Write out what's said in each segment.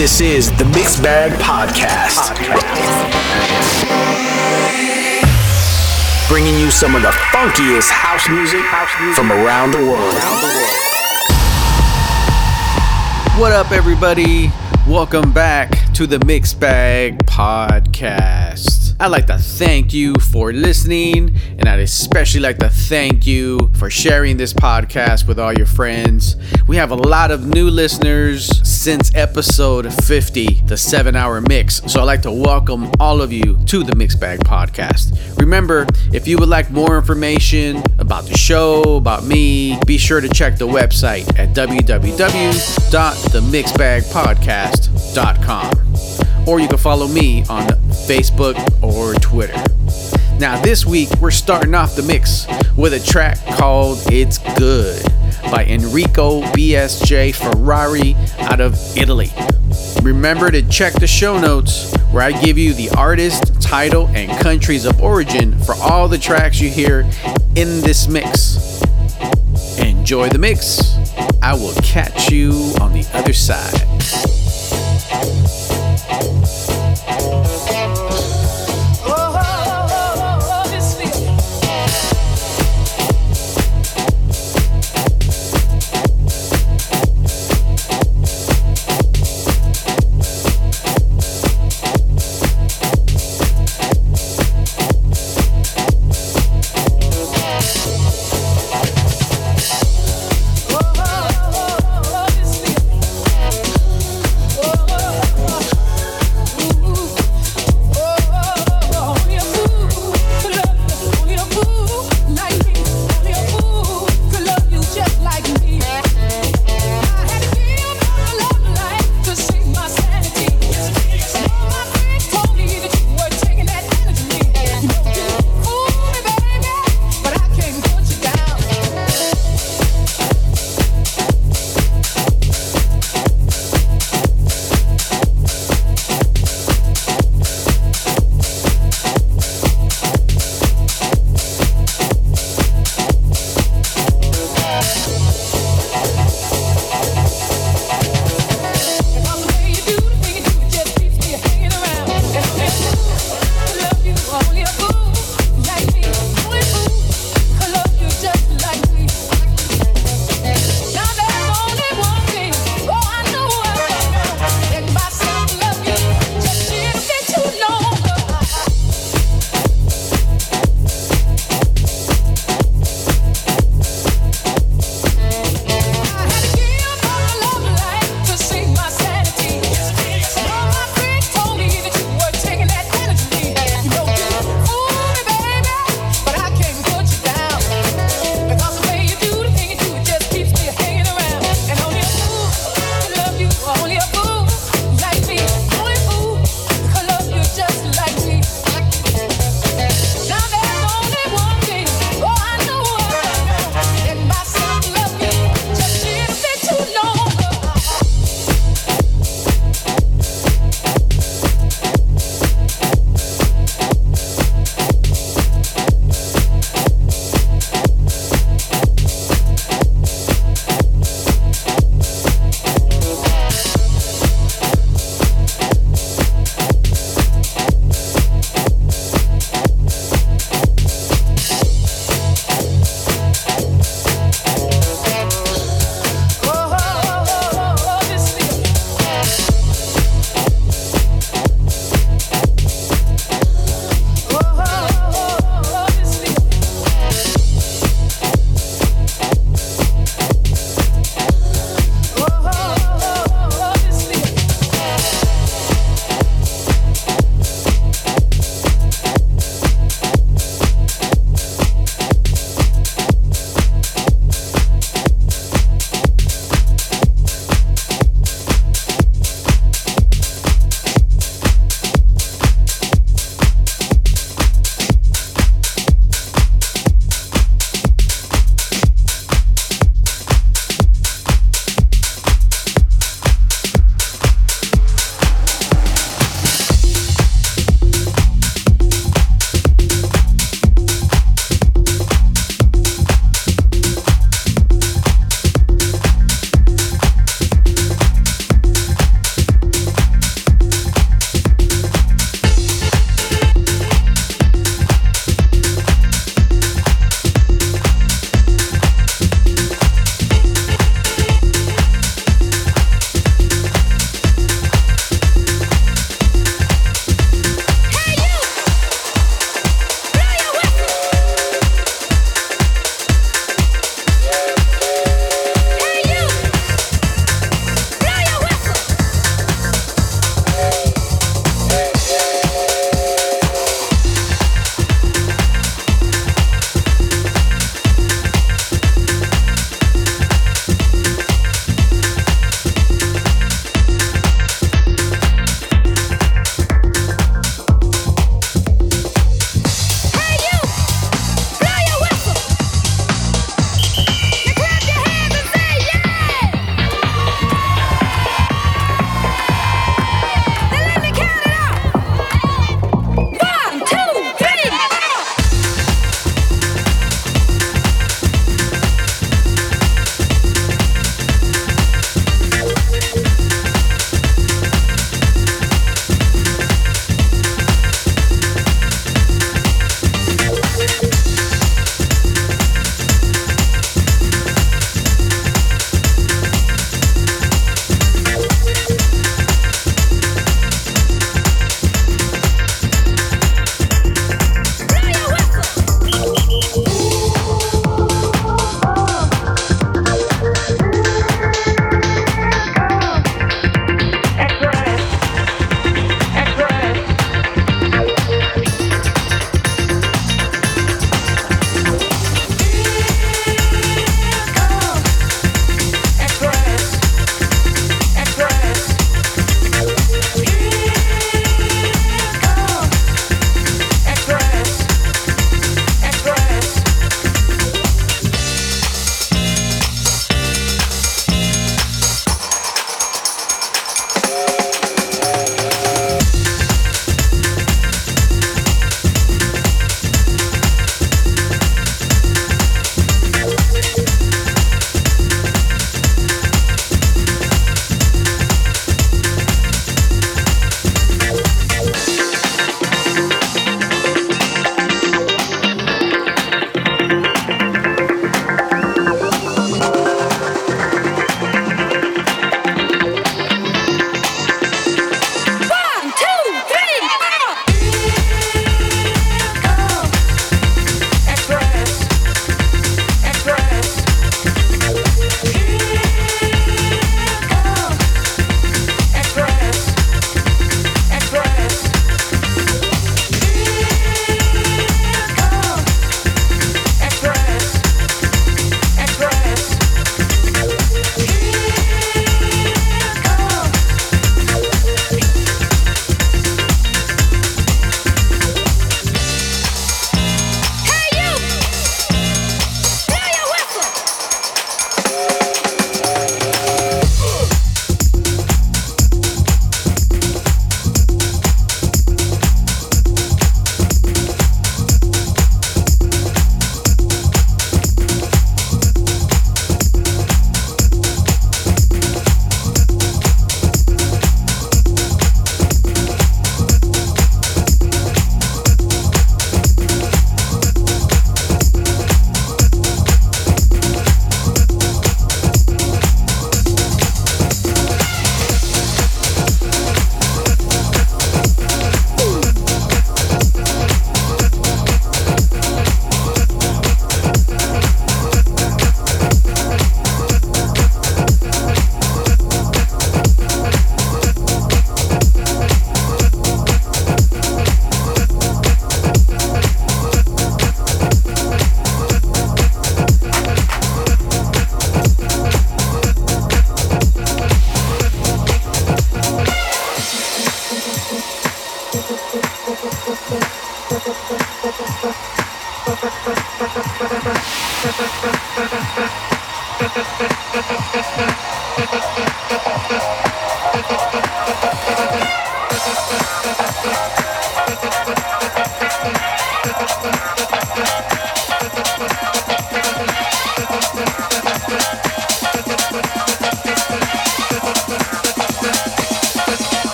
This is the Mixed Bag Podcast. Bringing you some of the funkiest house music from around the world. What up, everybody? Welcome back to the Mixed Bag Podcast. I'd like to thank you for listening, and I'd especially like to thank you for sharing this podcast with all your friends. We have a lot of new listeners since episode 50, the seven hour mix. So I'd like to welcome all of you to the Mixed Bag Podcast. Remember, if you would like more information about the show, about me, be sure to check the website at www.themixedbagpodcast.com or you can follow me on Facebook or Twitter. Now, this week we're starting off the mix with a track called It's Good by Enrico BSJ Ferrari out of Italy. Remember to check the show notes where I give you the artist, title, and countries of origin for all the tracks you hear in this mix. Enjoy the mix. I will catch you on the other side.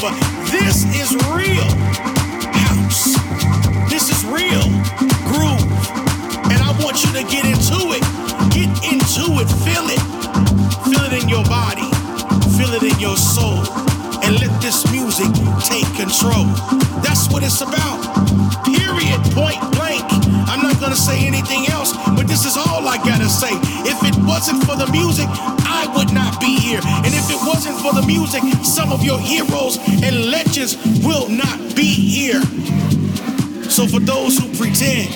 but this is real house. This is real groove. And I want you to get into it. Get into it. Feel it. Feel it in your body. Feel it in your soul. And let this music take control. That's what it's about. Period. Point blank. I'm not going to say anything else, but this is all I got to say. If it wasn't for the music, I would not be here. And if it wasn't for the music, some of your heroes conscience will not be here. So for those who pretend,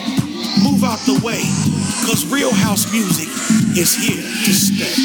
move out the way, cause real house music is here to stay.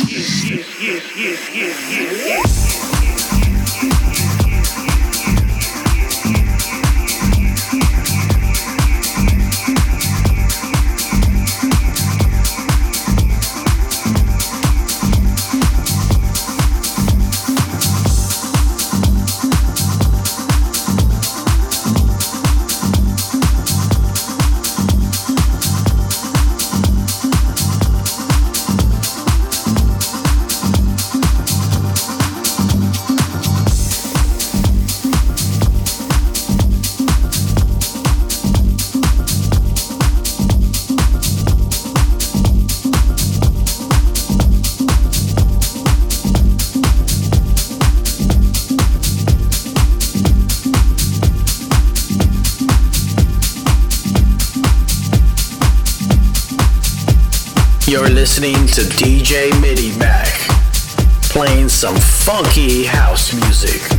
Listening to DJ MIDIMACK, playing some funky house music.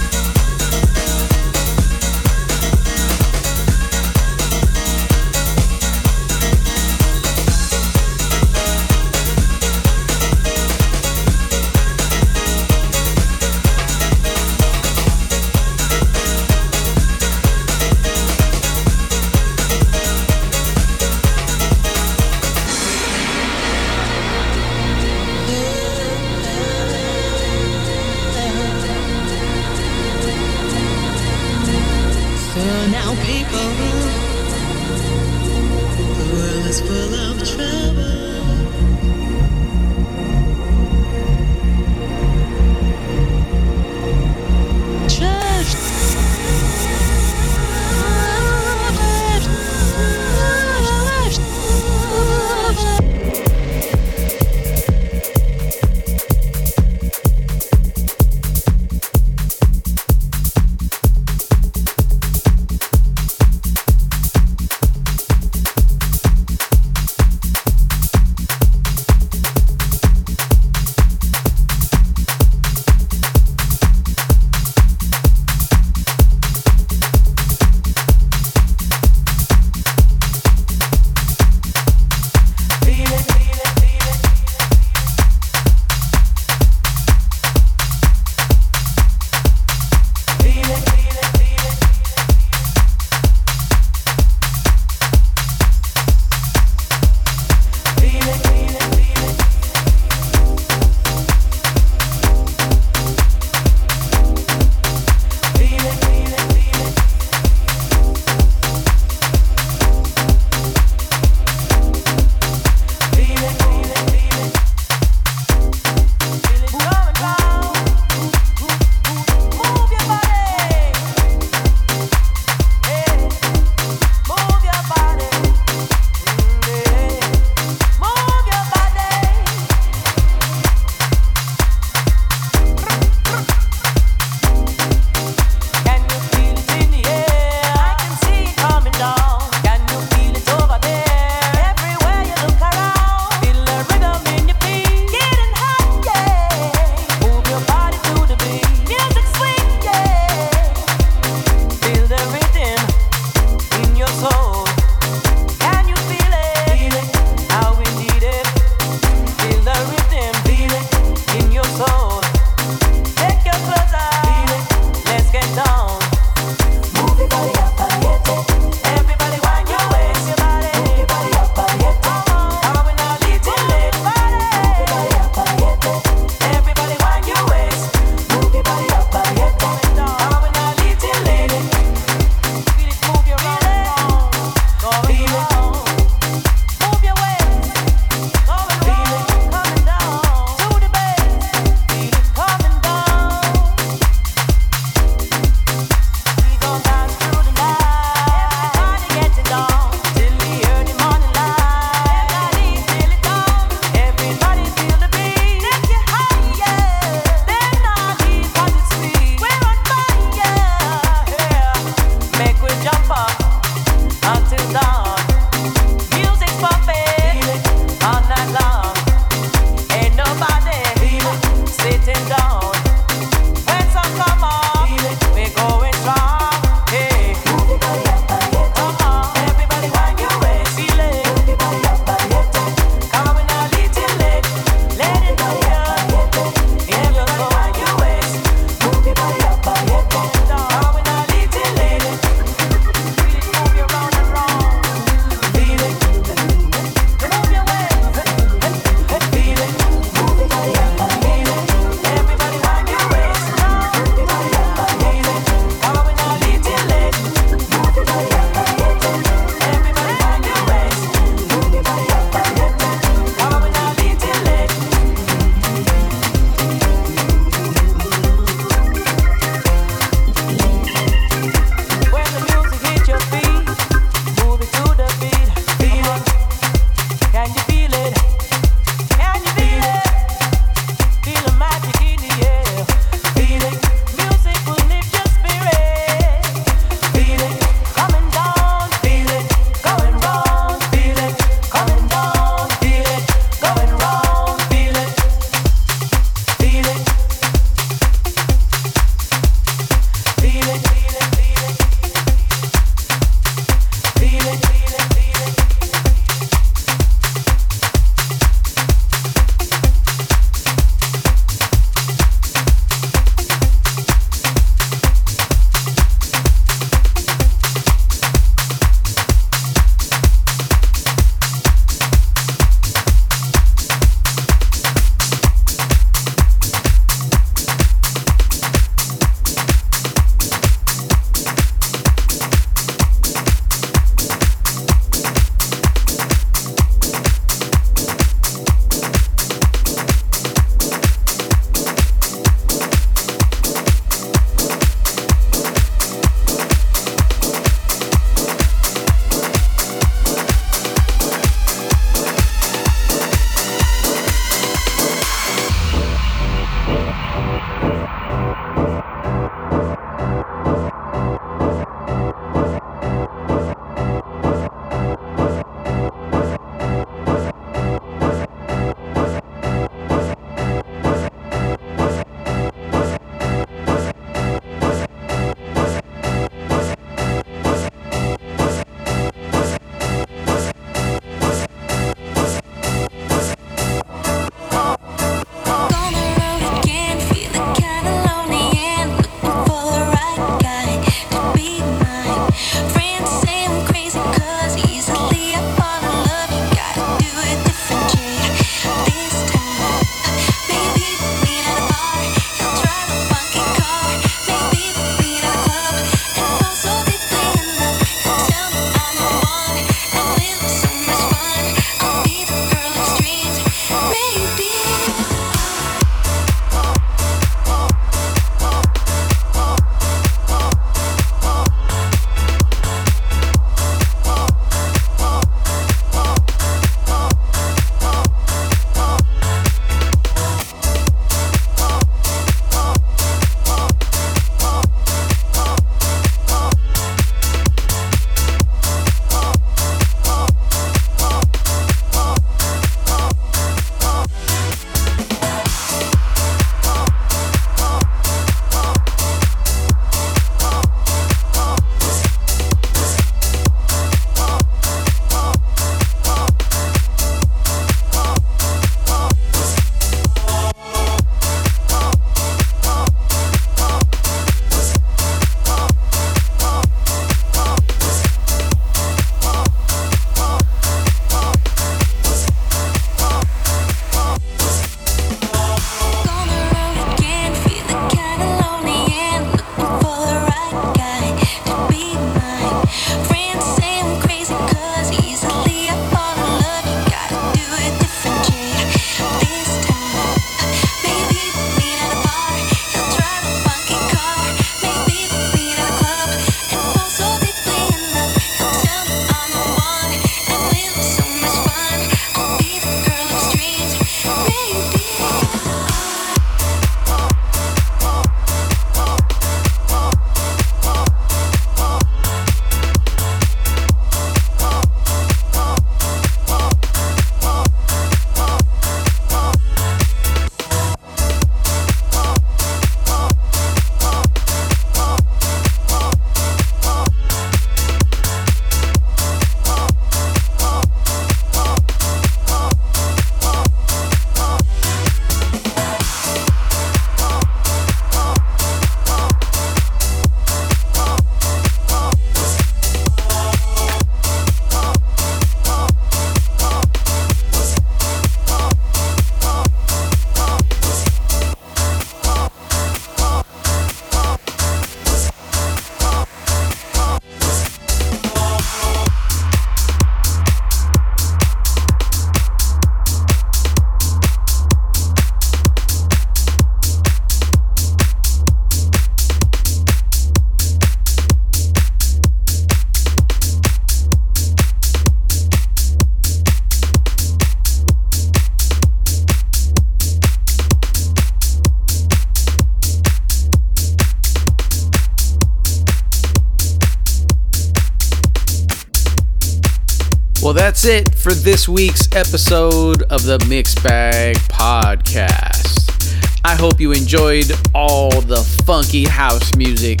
For this week's episode of the Mix Bag Podcast. I hope you enjoyed all the funky house music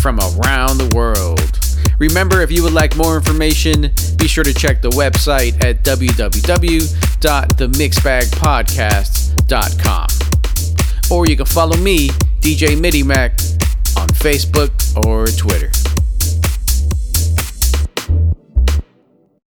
from around the world. Remember, if you would like more information, be sure to check the website at www.themixbagpodcast.com. Or you can follow me, DJ MIDIMACK, on Facebook or Twitter.